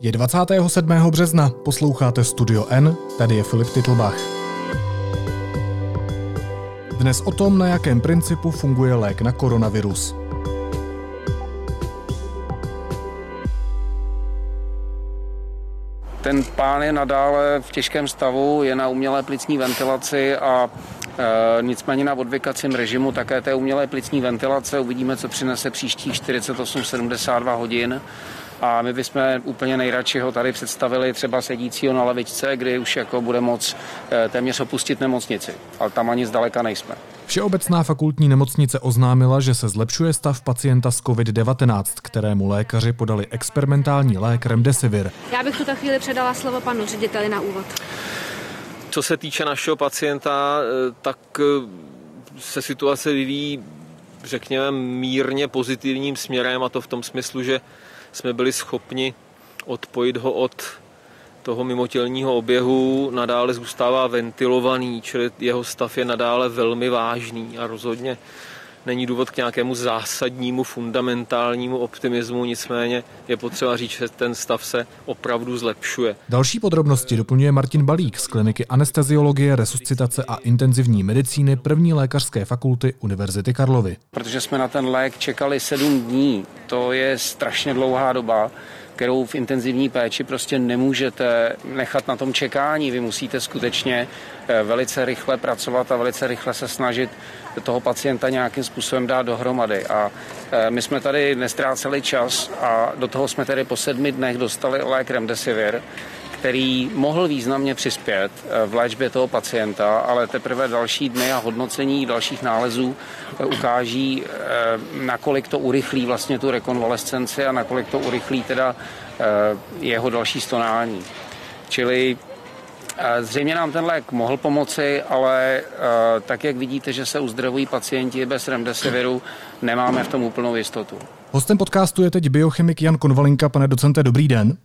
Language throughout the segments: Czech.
Je 27. března, posloucháte Studio N, tady je Filip Titlbach. Dnes o tom, na jakém principu funguje lék na koronavirus. Ten pán je nadále v těžkém stavu, je na umělé plicní ventilaci a e, nicméně na odvykacím režimu také té umělé plicní ventilace uvidíme, co přinese příštích 48-72 hodin. A my bychom úplně nejradši ho tady představili třeba sedícího na lavičce, kdy už jako bude moc e, téměř opustit nemocnici. Ale tam ani zdaleka nejsme. Všeobecná fakultní nemocnice oznámila, že se zlepšuje stav pacienta s COVID-19, kterému lékaři podali experimentální lék Remdesivir. Já bych tuto chvíli předala slovo panu řediteli na úvod. Co se týče našeho pacienta, eh, tak eh, se situace vyvíjí, řekněme, mírně pozitivním směrem a to v tom smyslu, že jsme byli schopni odpojit ho od toho mimotělního oběhu nadále zůstává ventilovaný, čili jeho stav je nadále velmi vážný a rozhodně není důvod k nějakému zásadnímu, fundamentálnímu optimismu, nicméně je potřeba říct, že ten stav se opravdu zlepšuje. Další podrobnosti doplňuje Martin Balík z kliniky anesteziologie, resuscitace a intenzivní medicíny první lékařské fakulty Univerzity Karlovy. Protože jsme na ten lék čekali sedm dní, to je strašně dlouhá doba kterou v intenzivní péči prostě nemůžete nechat na tom čekání. Vy musíte skutečně eh, velice rychle pracovat a velice rychle se snažit toho pacienta nějakým způsobem dát dohromady. A eh, my jsme tady nestráceli čas a do toho jsme tedy po sedmi dnech dostali lék Remdesivir, který mohl významně přispět eh, v léčbě toho pacienta, ale teprve další dny a hodnocení dalších nálezů eh, ukáží, eh, nakolik to urychlí vlastně tu rekonvalescenci a nakolik to urychlí teda jeho další stonání. Čili Zřejmě nám ten lék mohl pomoci, ale tak, jak vidíte, že se uzdravují pacienti bez remdesiviru, nemáme v tom úplnou jistotu. Hostem podcastu je teď biochemik Jan Konvalinka. Pane docente, dobrý den.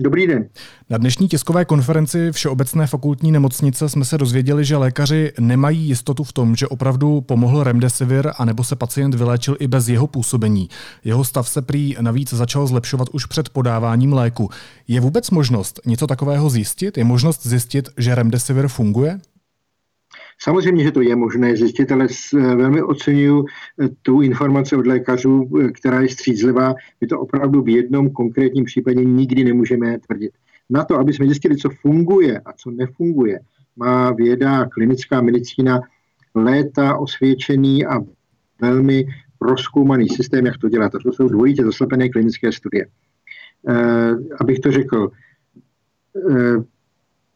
Dobrý den. Na dnešní tiskové konferenci Všeobecné fakultní nemocnice jsme se dozvěděli, že lékaři nemají jistotu v tom, že opravdu pomohl remdesivir a nebo se pacient vyléčil i bez jeho působení. Jeho stav se prý navíc začal zlepšovat už před podáváním léku. Je vůbec možnost něco takového zjistit? Je možnost zjistit, že remdesivir funguje? Samozřejmě, že to je možné zjistit, ale eh, velmi oceňuji eh, tu informaci od lékařů, eh, která je střízlivá. My to opravdu v jednom konkrétním případě nikdy nemůžeme tvrdit. Na to, aby jsme zjistili, co funguje a co nefunguje, má věda, klinická medicína léta osvědčený a velmi proskoumaný systém, jak to dělat. To jsou dvojitě zaslepené klinické studie. abych to řekl,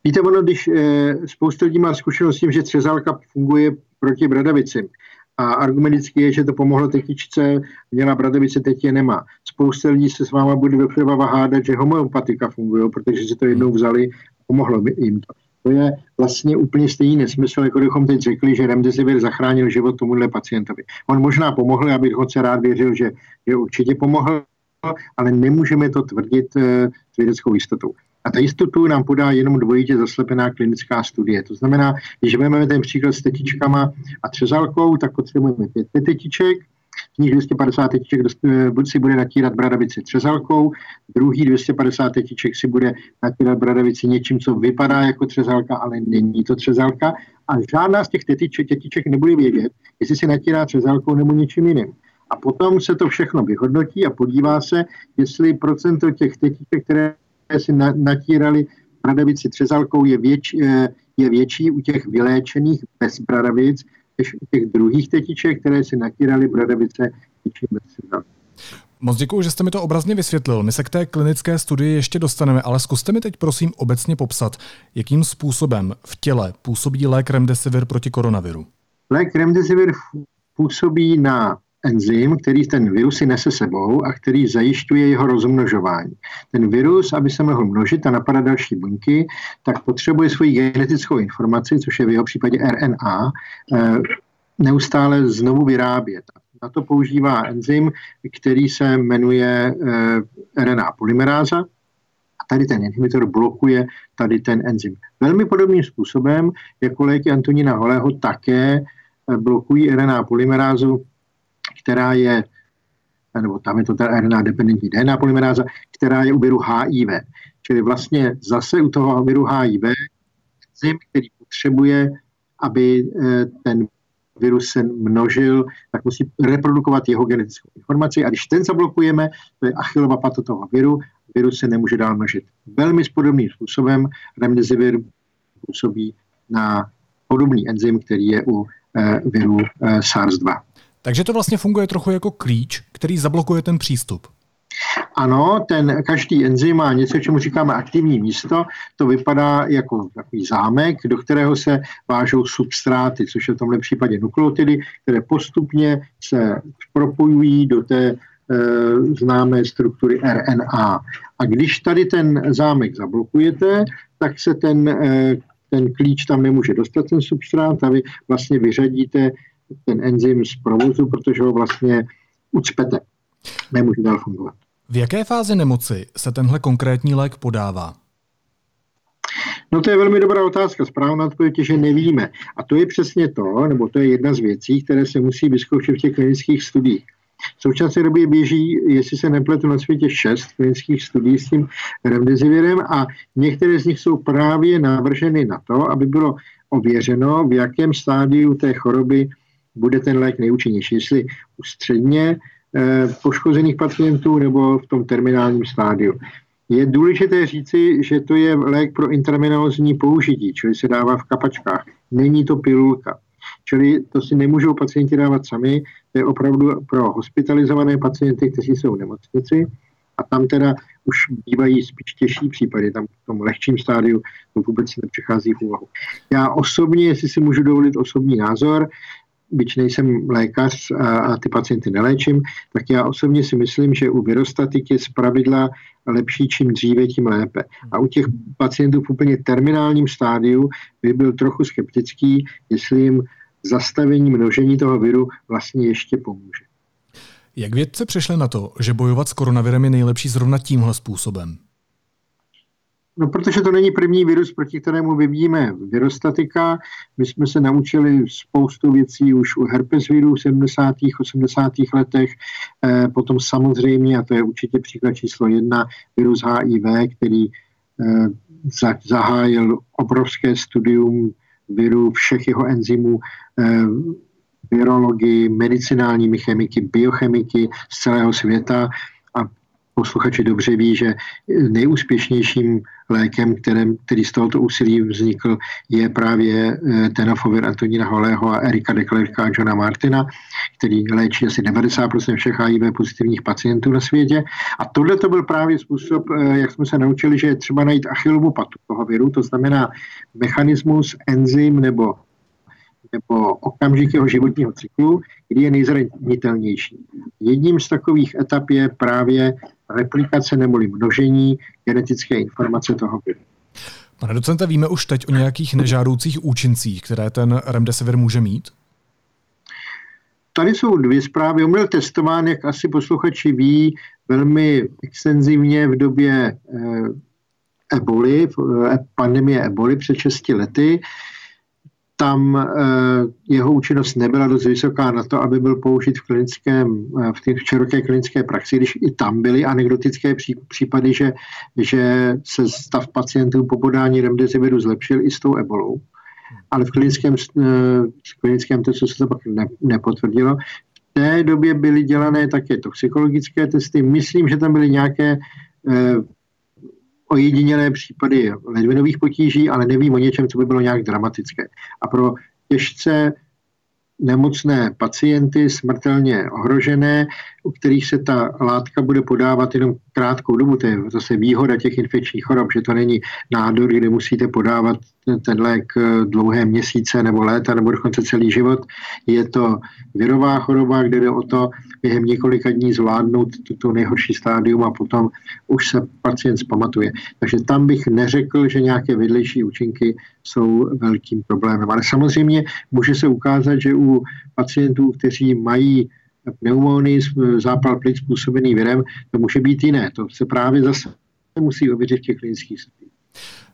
Víte, ono, když e, spousta lidí má zkušenost s tím, že třezálka funguje proti bradavicím, a argument vždycky je, že to pomohlo tetičce, měla bradavice, teď je nemá. Spousta lidí se s váma bude doprava hádat, že homeopatika funguje, protože si to jednou vzali pomohlo jim to. To je vlastně úplně stejný nesmysl, jako kdybychom teď řekli, že remdesivir zachránil život tomuhle pacientovi. On možná pomohl, abych ho se rád věřil, že, že určitě pomohl, ale nemůžeme to tvrdit e, s vědeckou jistotou. A ta jistotu nám podá jenom dvojitě zaslepená klinická studie. To znamená, když vezmeme ten příklad s tetičkama a třezalkou, tak potřebujeme pět tetiček, z nich 250 tetiček eh, si bude natírat bradavici třezalkou, druhý 250 tetiček si bude natírat bradavici něčím, co vypadá jako třezalka, ale není to třezalka. A žádná z těch tetiček, tetiček nebude vědět, jestli si natírá třezalkou nebo něčím jiným. A potom se to všechno vyhodnotí a podívá se, jestli procento těch tetiček, které si natírali bradavici třezalkou, je, věč, eh, je větší u těch vyléčených bez bradavic, než u těch druhých tetiček, které si natírali bradavice bez třezalkou. Moc děkuji, že jste mi to obrazně vysvětlil. My se k té klinické studii ještě dostaneme, ale zkuste mi teď prosím obecně popsat, jakým způsobem v těle působí lék Remdesivir proti koronaviru. Lék Remdesivir působí na enzym, který ten virus si nese sebou a který zajišťuje jeho rozmnožování. Ten virus, aby se mohl množit a napadat další buňky, tak potřebuje svoji genetickou informaci, což je v jeho případě RNA, eh, neustále znovu vyrábět. Na to používá enzym, který se jmenuje eh, RNA polymeráza, a tady ten inhibitor blokuje tady ten enzym. Velmi podobným způsobem, jako léky Antonína Holého také eh, blokují RNA polymerázu která je nebo tam je to ta RNA dependentní DNA polymeráza, která je u viru HIV. Čili vlastně zase u toho viru HIV enzym, který potřebuje, aby eh, ten virus se množil, tak musí reprodukovat jeho genetickou informaci a když ten zablokujeme, to je achillova pata toho viru, virus se nemůže dál množit. Velmi podobným způsobem remdesivir působí na podobný enzym, který je u eh, viru eh, SARS-2. Takže to vlastně funguje trochu jako klíč, který zablokuje ten přístup. Ano, ten každý enzym má něco, čemu říkáme aktivní místo. To vypadá jako takový zámek, do kterého se vážou substráty, což je v tomhle případě nukleotidy, které postupně se propojují do té e, známé struktury RNA. A když tady ten zámek zablokujete, tak se ten, e, ten klíč tam nemůže dostat, ten substrát, a vy vlastně vyřadíte ten enzym z provozu, protože ho vlastně ucpete. Nemůže dál fungovat. V jaké fázi nemoci se tenhle konkrétní lék podává? No to je velmi dobrá otázka. Správná odpověď je, že nevíme. A to je přesně to, nebo to je jedna z věcí, které se musí vyzkoušet v těch klinických studiích. V současné době běží, jestli se nepletu na světě, šest klinických studií s tím remdesivirem a některé z nich jsou právě navrženy na to, aby bylo ověřeno, v jakém stádiu té choroby bude ten lék nejúčinnější. Jestli u středně Eh, poškozených pacientů nebo v tom terminálním stádiu. Je důležité říci, že to je lék pro intravenózní použití, čili se dává v kapačkách. Není to pilulka. Čili to si nemůžou pacienti dávat sami, to je opravdu pro hospitalizované pacienty, kteří jsou v nemocnici a tam teda už bývají spíš těžší případy, tam v tom lehčím stádiu to vůbec nepřichází v úvahu. Já osobně, jestli si můžu dovolit osobní názor, byť nejsem lékař a, a ty pacienty neléčím, tak já osobně si myslím, že u virostatik je zpravidla lepší, čím dříve, tím lépe. A u těch pacientů v úplně terminálním stádiu by byl trochu skeptický, jestli jim zastavení množení toho viru vlastně ještě pomůže. Jak vědce přišli na to, že bojovat s koronavirem je nejlepší zrovna tímhle způsobem? No, protože to není první virus, proti kterému vyvíjíme virostatika. My jsme se naučili spoustu věcí už u herpes viru v 70. 80. letech. E, potom samozřejmě, a to je určitě příklad číslo jedna, virus HIV, který e, zahájil obrovské studium viru, všech jeho enzymů, e, virologii, medicinálními chemiky, biochemiky z celého světa posluchači dobře ví, že nejúspěšnějším lékem, kterém, který z tohoto úsilí vznikl, je právě eh, tenofovir Antonína Holého a Erika Deklerka a Johna Martina, který léčí asi 90% všech HIV pozitivních pacientů na světě. A tohle to byl právě způsob, eh, jak jsme se naučili, že je třeba najít achilovu patu toho viru, to znamená mechanismus, enzym nebo nebo okamžik jeho životního cyklu, kdy je nejzranitelnější. Jedním z takových etap je právě replikace nebo množení genetické informace toho viru. Pane docente, víme už teď o nějakých nežádoucích účincích, které ten remdesivir může mít? Tady jsou dvě zprávy. On byl testován, jak asi posluchači ví, velmi extenzivně v době eh, eboli, eh, pandemie eboli před 6 lety tam eh, jeho účinnost nebyla dost vysoká na to, aby byl použit v, klinickém, eh, v, v široké klinické praxi, když i tam byly anekdotické případy, že, že se stav pacientů po podání remdesiviru zlepšil i s tou ebolou. Ale v klinickém, eh, v klinickém testu se to pak ne, nepotvrdilo. V té době byly dělané také toxikologické testy. Myslím, že tam byly nějaké ojedinělé případy ledvinových potíží, ale nevím o něčem, co by bylo nějak dramatické. A pro těžce nemocné pacienty, smrtelně ohrožené, u kterých se ta látka bude podávat jenom krátkou dobu. To je zase výhoda těch infekčních chorob, že to není nádor, kde musíte podávat ten lék eh, dlouhé měsíce nebo léta nebo dokonce celý život. Je to virová choroba, kde jde o to během několika dní zvládnout tuto nejhorší stádium a potom už se pacient zpamatuje. Takže tam bych neřekl, že nějaké vedlejší účinky jsou velkým problémem. Ale samozřejmě může se ukázat, že u pacientů, kteří mají pneumonii, zápal plic způsobený virem, to může být jiné. To se právě zase musí ověřit v těch klinických studiích.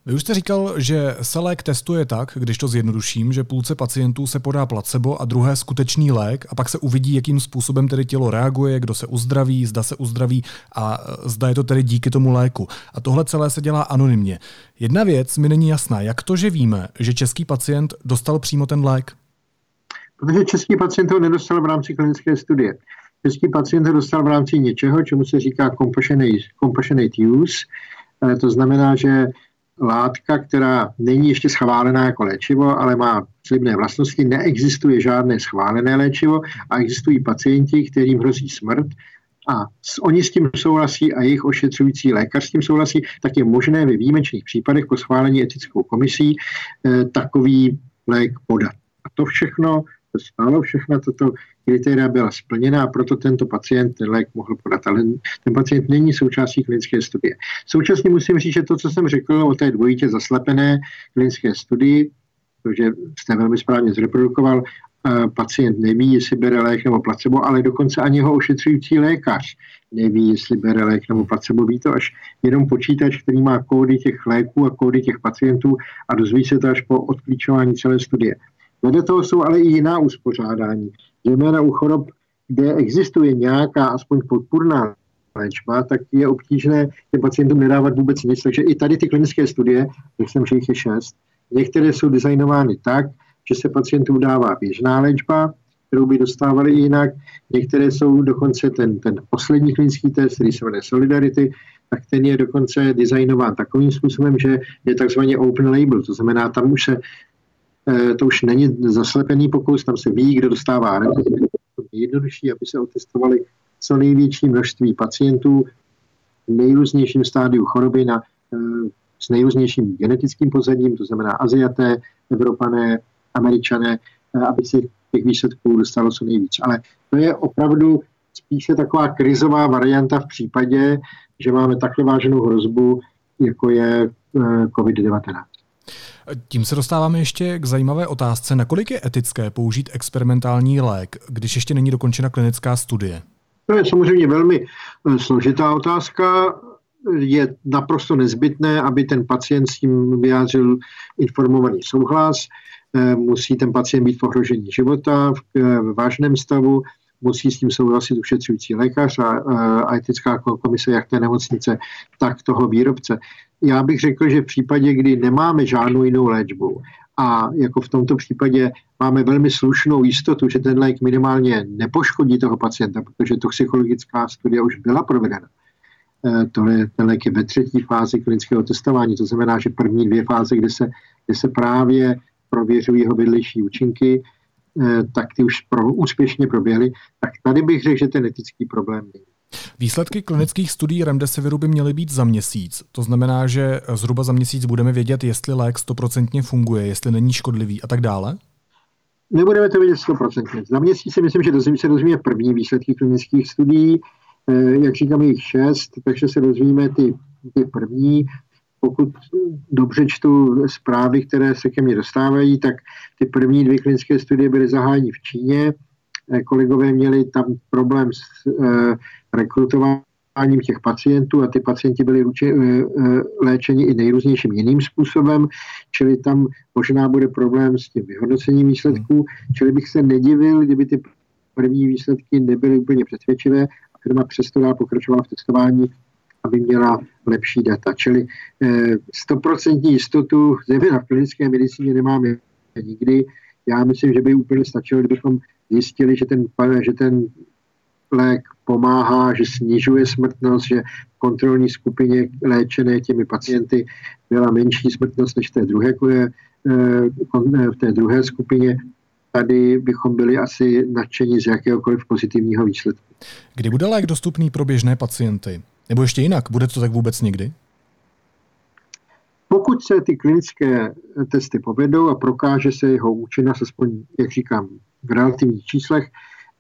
Vy už jste říkal, že se lék testuje tak, když to zjednoduším, že půlce pacientů se podá placebo a druhé skutečný lék a pak se uvidí, jakým způsobem tedy tělo reaguje, kdo se uzdraví, zda se uzdraví a e, zda je to tedy díky tomu léku. A tohle celé se dělá anonymně. Jedna věc mi není jasná. Jak to, že víme, že český pacient dostal přímo ten lék? Protože český pacient ho nedostal v rámci klinické studie. Český pacient ho dostal v rámci něčeho, čemu se říká compassionate, compassionate use. To znamená, že látka, která není ještě schválená jako léčivo, ale má slibné vlastnosti, neexistuje žádné schválené léčivo a existují pacienti, kterým hrozí smrt a oni s tím souhlasí a jejich ošetřující lékař s tím souhlasí, tak je možné ve výjimečných případech po schválení etickou komisí eh, takový lék podat. A to všechno stálo všechno toto kritéria byla splněna a proto tento pacient ten lék mohl podat. Ale ten pacient není součástí klinické studie. Současně musím říct, že to, co jsem řekl o té dvojitě zaslepené klinické studii, protože jste velmi správně zreprodukoval, pacient neví, jestli bere lék nebo placebo, ale dokonce ani jeho ošetřující lékař neví, jestli bere lék nebo placebo. Ví to až jenom počítač, který má kódy těch léků a kódy těch pacientů a dozví se to až po odklíčování celé studie. Vedle toho jsou ale i jiná uspořádání. Zejména u chorob, kde existuje nějaká aspoň podpůrná léčba, tak je obtížné těm pacientům nedávat vůbec nic. Takže i tady ty klinické studie, jak jsem jich je šest, některé jsou designovány tak, že se pacientům dává běžná léčba, kterou by dostávali jinak. Některé jsou dokonce ten, ten poslední klinický test, který se jmenuje Solidarity, tak ten je dokonce designován takovým způsobem, že je takzvaně open label, to znamená, tam už se to už není zaslepený pokus, tam se ví, kdo dostává To je jednodušší, aby se otestovali co největší množství pacientů v nejrůznějším stádiu choroby na, eh, s nejrůznějším genetickým pozadím, to znamená Aziaté, Evropané, Američané, eh, aby se těch výsledků dostalo co nejvíc. Ale to je opravdu spíše taková krizová varianta v případě, že máme takhle váženou hrozbu, jako je COVID-19. Tím se dostáváme ještě k zajímavé otázce, nakolik je etické použít experimentální lék, když ještě není dokončena klinická studie? To je samozřejmě velmi eh, složitá otázka. Je naprosto nezbytné, aby ten pacient s tím vyjádřil informovaný souhlas. Eh, musí ten pacient být v ohrožení života, v eh, vážném stavu, musí s tím souhlasit ušetřující lékař a, a etická komise jak té nemocnice, tak toho výrobce já bych řekl, že v případě, kdy nemáme žádnou jinou léčbu a jako v tomto případě máme velmi slušnou jistotu, že ten lék minimálně nepoškodí toho pacienta, protože toxikologická studie už byla provedena. Eh, tohle, ten lék je ve třetí fázi klinického testování, to znamená, že první dvě fáze, kde se, kde se právě prověřují jeho vedlejší účinky, eh, tak ty už pro, úspěšně proběhly, tak tady bych řekl, že ten etický problém není. Výsledky klinických studií Remdesiviru by měly být za měsíc. To znamená, že zhruba za měsíc budeme vědět, jestli lék stoprocentně funguje, jestli není škodlivý a tak dále? Nebudeme to vědět stoprocentně. Za měsíc si myslím, že dozvíme, se dozvíme první výsledky klinických studií, eh, jak říkám, jich šest, takže se dozvíme ty, ty první. Pokud dobře čtu zprávy, které se ke mně dostávají, tak ty první dvě klinické studie byly zahájeny v Číně, kolegové měli tam problém s eh, rekrutováním těch pacientů a ty pacienti byli eh, léčeni i nejrůznějším jiným způsobem, čili tam možná bude problém s tím vyhodnocením výsledků, čili bych se nedivil, kdyby ty první výsledky nebyly úplně přesvědčivé a firma přesto dál pokračovala v testování, aby měla lepší data. Čili stoprocentní jistotu, zejména v klinické medicíně, nemáme nikdy. Já myslím, že by úplně stačilo, kdybychom zjistili, že ten, že ten lék pomáhá, že snižuje smrtnost, že v kontrolní skupině léčené těmi pacienty byla menší smrtnost než v té druhé, eh, eh, v té druhé skupině. Tady bychom byli asi nadšení z jakéhokoliv pozitivního výsledku. Kdy bude lék dostupný pro běžné pacienty? Nebo ještě jinak, bude to tak vůbec nikdy? Pokud se ty klinické testy povedou a prokáže se jeho účinnost, aspoň, jak říkám, v relativních číslech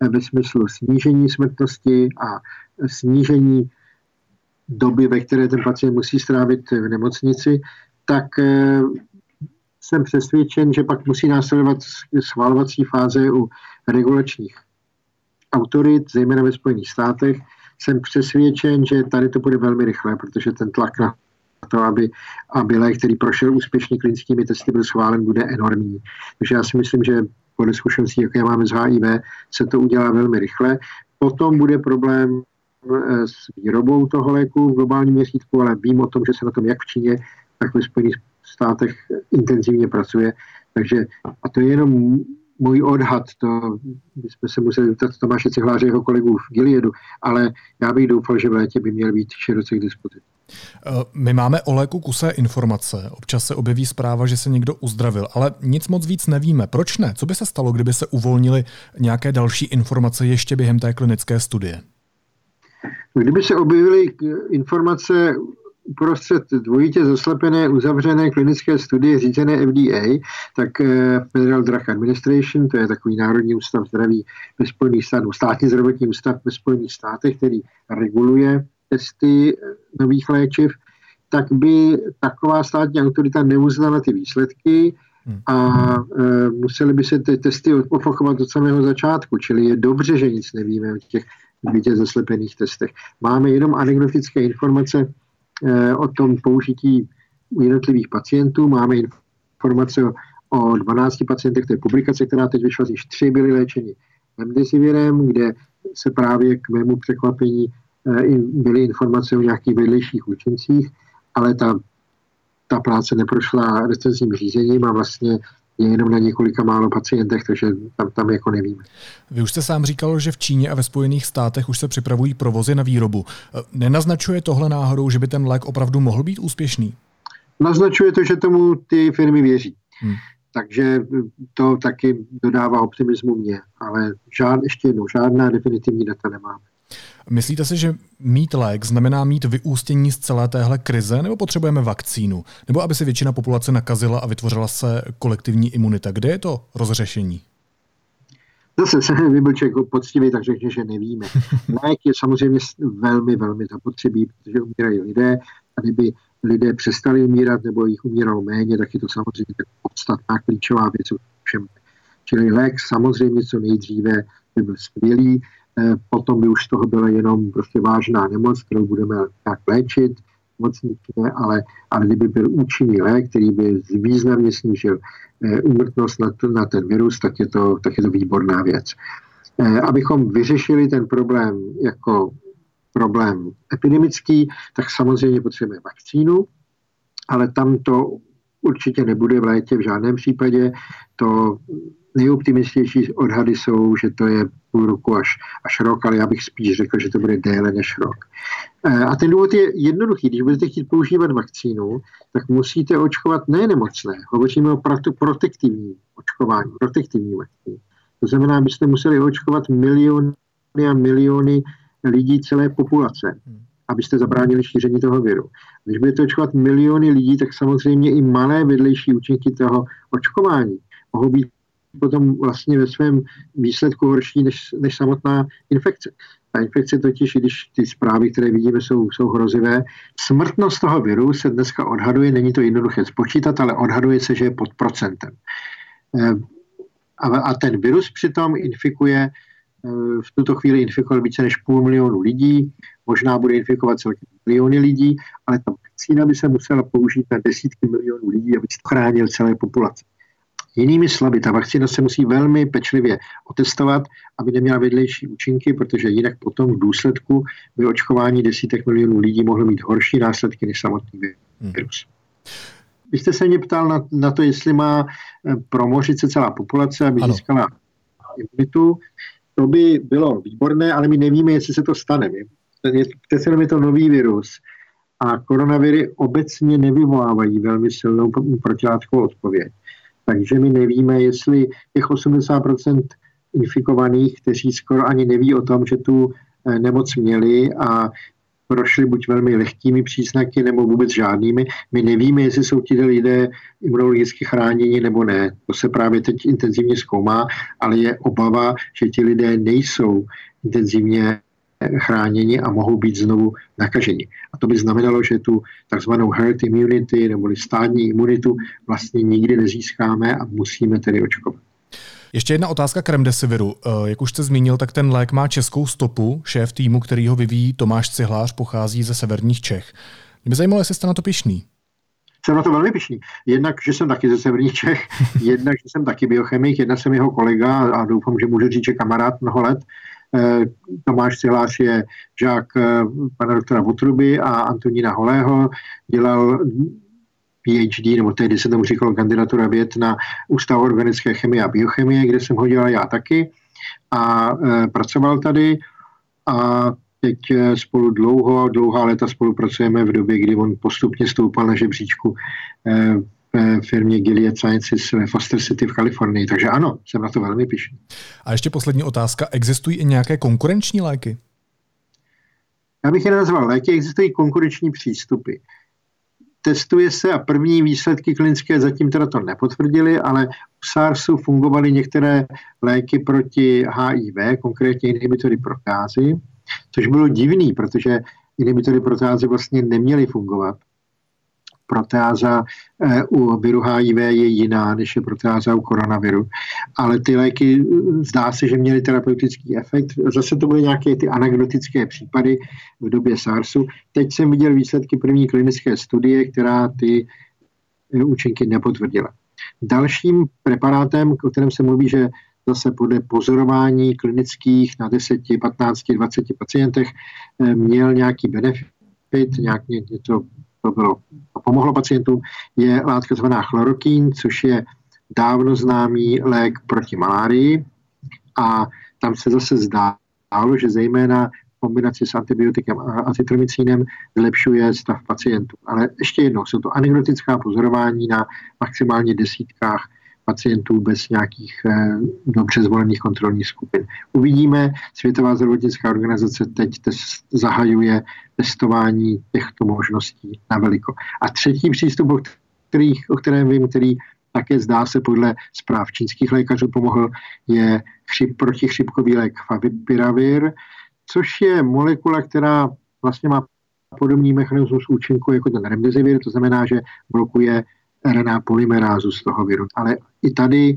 eh, ve smyslu snížení smrtnosti a snížení doby, ve které ten pacient musí strávit v nemocnici, tak eh, jsem přesvědčen, že pak musí následovat schvalovací fáze u regulačních autorit, zejména ve Spojených státech. Jsem přesvědčen, že tady to bude velmi rychle, protože ten tlak na to, aby, aby lék, který prošel úspěšně klinickými testy, byl schválen, bude enormní. Takže já si myslím, že podle zkušeností, jaké máme z HIV, se to udělá velmi rychle. Potom bude problém eh, s výrobou toho léku v globálním měřítku, ale vím o tom, že se na tom jak v Číně, tak ve Spojených státech intenzivně pracuje. Takže, a to je jenom můj odhad, to bychom se museli zeptat Tomáše Cihláře jeho kolegů v Gileadu, ale já bych doufal, že v létě by měl být široce k dispozici. Eh, my máme o léku kusé informace. Občas se objeví zpráva, že se někdo uzdravil, ale nic moc víc nevíme. Proč ne? Co by se stalo, kdyby se uvolnily nějaké další informace ještě během té klinické studie? Kdyby se objevily informace uprostřed dvojitě zaslepené uzavřené klinické studie řízené FDA, tak eh, Federal Drug Administration, to je takový Národní ústav zdraví ve Spojených státech, státní zdravotní ústav ve Spojených státech, který reguluje testy eh, nových léčiv, tak by taková státní autorita neuznala ty výsledky hmm. a e, museli by se ty testy opakovat od samého začátku. Čili je dobře, že nic nevíme o těch bytě zaslepených testech. Máme jenom anekdotické informace o tom použití u jednotlivých pacientů. Máme informace o, o 12 pacientech, to je publikace, která teď vyšla, již tři byly léčeni remdesivirem, kde se právě k mému překvapení Eh, byly informace o nějakých vedlejších účincích, ale ta, ta práce neprošla recenzním řízením a vlastně je jenom na několika málo pacientech, takže tam, tam jako nevíme. Vy už jste sám říkal, že v Číně a ve Spojených státech už se připravují provozy na výrobu. Eh, nenaznačuje tohle náhodou, že by ten lék opravdu mohl být úspěšný? Naznačuje to, že tomu ty firmy věří. Hmm. Takže to taky dodává optimismu mě, ale žád, ještě jednou, žádná definitivní data nemáme. Myslíte si, že mít lék znamená mít vyústění z celé téhle krize, nebo potřebujeme vakcínu? Nebo aby se většina populace nakazila a vytvořila se kolektivní imunita? Kde je to rozřešení? Zase jsem Vybelček poctivý, tak řekne, že nevíme. Lék je samozřejmě velmi, velmi zapotřebí, protože umírají lidé a kdyby lidé přestali umírat nebo jich umíralo méně, tak je to samozřejmě tak podstatná klíčová věc všem. Čili lék samozřejmě co nejdříve by byl skvělý, potom by už toho byla jenom prostě vážná nemoc, kterou budeme tak léčit, mocnitě, ale, ale kdyby byl účinný lék, který by významně snížil eh, na, na ten virus, tak je, to, tak je to výborná věc. Eh, abychom vyřešili ten problém jako problém epidemický, tak samozřejmě potřebujeme vakcínu, ale tam to určitě nebude v létě v žádném případě. To nejoptimističtější odhady jsou, že to je půl roku až, až rok, ale já bych spíš řekl, že to bude déle než rok. Eh, a ten důvod je jednoduchý. Když budete chtít používat vakcínu, tak musíte očkovat ne nemocné. Hovoříme o protektivní očkování, protektivní vakcíny. To znamená, byste museli očkovat miliony a miliony lidí celé populace, abyste zabránili šíření toho viru. Když budete očkovat miliony lidí, tak samozřejmě i malé vedlejší účinky toho očkování mohou být potom vlastně ve svém výsledku horší než, než samotná infekce. Ta infekce totiž, když ty zprávy, které vidíme, jsou, jsou hrozivé, smrtnost toho viru se dneska odhaduje, není to jednoduché spočítat, ale odhaduje se, že je pod procentem. Eh, a, a ten virus přitom infikuje, eh, v tuto chvíli infikoval více než půl milionu lidí, možná bude infikovat celkem miliony lidí, ale ta vakcína by se musela použít na desítky milionů lidí, aby chránil celé populace. Jinými slovy, ta vakcína se musí velmi pečlivě otestovat, aby neměla vedlejší účinky, protože jinak potom v důsledku by očkování desítek milionů lidí mohlo mít horší následky než samotný hmm. virus. Vy jste se mě ptal na, na to, jestli má eh, promořit se celá populace, aby ano. získala imunitu. To by bylo výborné, ale my nevíme, jestli se to stane. Přece je to nový virus a koronaviry obecně nevyvolávají velmi silnou protilátkovou odpověď. Takže my nevíme, jestli těch 80% infikovaných, kteří skoro ani neví o tom, že tu eh, nemoc měli a prošli buď velmi lehkými příznaky nebo vůbec žádnými. My nevíme, jestli jsou ti lidé imunologicky chráněni nebo ne. To se právě teď intenzivně zkoumá, ale je obava, že ti lidé nejsou intenzivně chráněni a mohou být znovu nakaženi. A to by znamenalo, že tu takzvanou herd immunity nebo stádní imunitu vlastně nikdy nezískáme a musíme tedy očkovat. Ještě jedna otázka k remdesiviru. Eh, jak už jste zmínil, tak ten lék má českou stopu. Šéf týmu, který ho vyvíjí, Tomáš Cihlář, pochází ze severních Čech. Mě by zajímalo, jestli jste na to pišný. Jsem na to velmi pišný. Jednak, že jsem taky ze severních Čech, jednak, že jsem taky biochemik, jedna jsem jeho kolega a doufám, že můžu říct, že kamarád mnoho let. Eh, Tomáš Cihlář je žák eh, pana doktora Votruby a Antonína Holého. Dělal PhD, nebo tehdy se tomu říkalo kandidatura věd na Ústavu organické chemie a biochemie, kde jsem ho dělal já taky. A e, pracoval tady a teď spolu dlouho, dlouhá léta spolupracujeme v době, kdy on postupně stoupal na žebříčku firmě Gilead Sciences ve Foster City v Kalifornii. Takže ano, jsem na to velmi pišný. A ještě poslední otázka. Existují i nějaké konkurenční léky? Já bych je nazval léky, existují konkurenční přístupy testuje se a první výsledky klinické zatím teda to nepotvrdili, ale u SARSu fungovaly některé léky proti HIV, konkrétně inhibitory protázy, což bylo divný, protože inhibitory protázy vlastně neměly fungovat proteáza eh, u viru HIV je jiná, než je proteáza u koronaviru. Ale ty léky eh, zdá se, že měly terapeutický efekt. Zase to byly nějaké ty anekdotické případy v době SARSu. Teď jsem viděl výsledky první klinické studie, která ty eh, účinky nepotvrdila. Dalším preparátem, o kterém se mluví, že zase podle pozorování klinických na 10, 15, 20 pacientech měl nějaký benefit, nějak něco to bylo, pomohlo pacientům, je látka zvaná chlorokín, což je dávno známý lék proti malárii a tam se zase zdálo, že zejména v kombinaci s antibiotikem a acitromycínem zlepšuje stav pacientů. Ale ještě jednou, jsou to anekdotická pozorování na maximálně desítkách pacientů bez nějakých eh, dobře zvolených kontrolních skupin. Uvidíme, Světová zdravotnická organizace teď test, zahajuje testování těchto možností na veliko. A třetí přístup, o, kterých, o kterém vím, který také zdá se podle zpráv čínských lékařů pomohl, je chřip, protichřipkový lék favipiravir, což je molekula, která vlastně má podobný mechanismus účinku jako ten remdesivir, to znamená, že blokuje RNA polymerázu z toho viru. Ale i tady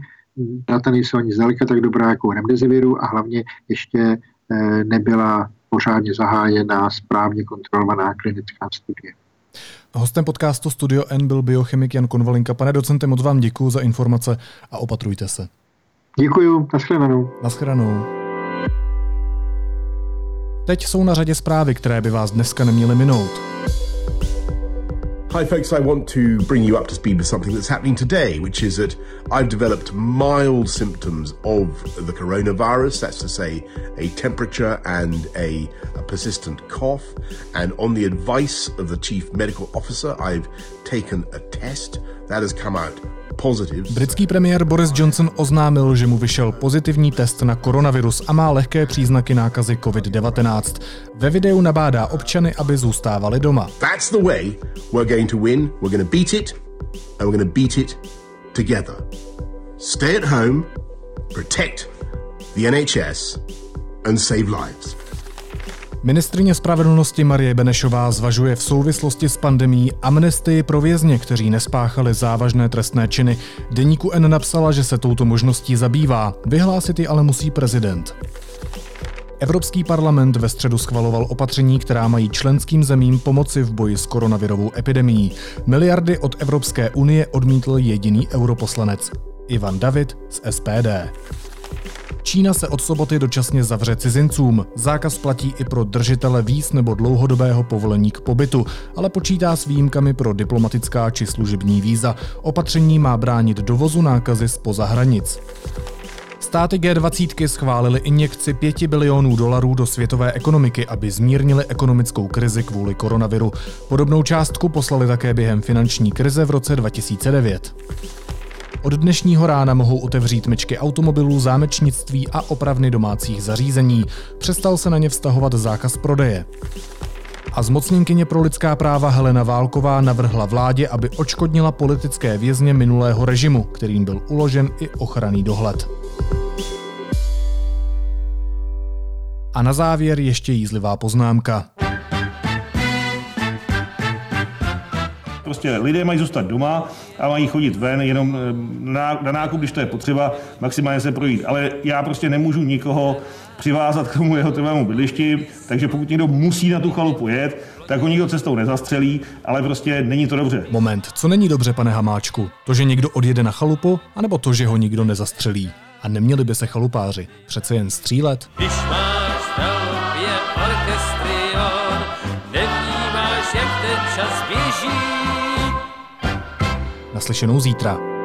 data nejsou ani zdaleka tak dobrá jako u remdesiviru a hlavně ještě eh, nebyla pořádně zahájená správně kontrolovaná klinická studie. Hostem podcastu Studio N byl biochemik Jan Konvalinka. Pane docente, moc vám děkuji za informace a opatrujte se. Děkuji, nashledanou. Nashledanou. Teď jsou na řadě zprávy, které by vás dneska neměly minout. Hi, folks. I want to bring you up to speed with something that's happening today, which is that I've developed mild symptoms of the coronavirus. That's to say, a temperature and a, a persistent cough. And on the advice of the chief medical officer, I've taken a test that has come out Britský premiér Boris Johnson oznámil, že mu vyšel pozitivní test na koronavirus a má lehké příznaky nákazy COVID-19. Ve videu nabádá občany, aby zůstávali doma. That's the way we're going to win. We're going to beat it and we're going to beat it together. Stay at home, protect the NHS and save lives. Ministrině spravedlnosti Marie Benešová zvažuje v souvislosti s pandemí amnestii pro vězně, kteří nespáchali závažné trestné činy. Deníku N napsala, že se touto možností zabývá. Vyhlásit ji ale musí prezident. Evropský parlament ve středu schvaloval opatření, která mají členským zemím pomoci v boji s koronavirovou epidemií. Miliardy od Evropské unie odmítl jediný europoslanec. Ivan David z SPD. Čína se od soboty dočasně zavře cizincům. Zákaz platí i pro držitele víc nebo dlouhodobého povolení k pobytu, ale počítá s výjimkami pro diplomatická či služební víza. Opatření má bránit dovozu nákazy spoza hranic. Státy G20 schválili injekci 5 bilionů dolarů do světové ekonomiky, aby zmírnili ekonomickou krizi kvůli koronaviru. Podobnou částku poslali také během finanční krize v roce 2009. Od dnešního rána mohou otevřít mečky automobilů, zámečnictví a opravny domácích zařízení. Přestal se na ně vztahovat zákaz prodeje. A zmocněnkyně pro lidská práva Helena Válková navrhla vládě, aby očkodnila politické vězně minulého režimu, kterým byl uložen i ochranný dohled. A na závěr ještě jízlivá poznámka. Prostě lidé mají zůstat doma a mají chodit ven jenom eh, na, na nákup, když to je potřeba, maximálně se projít. Ale já prostě nemůžu nikoho přivázat k tomu jeho trvalému bydlišti, takže pokud někdo musí na tu chalupu jet, tak ho nikdo cestou nezastřelí, ale prostě není to dobře. Moment, co není dobře, pane Hamáčku? To, že někdo odjede na chalupu, anebo to, že ho nikdo nezastřelí? A neměli by se chalupáři přece jen střílet? Když máš Naslyšenou zítra.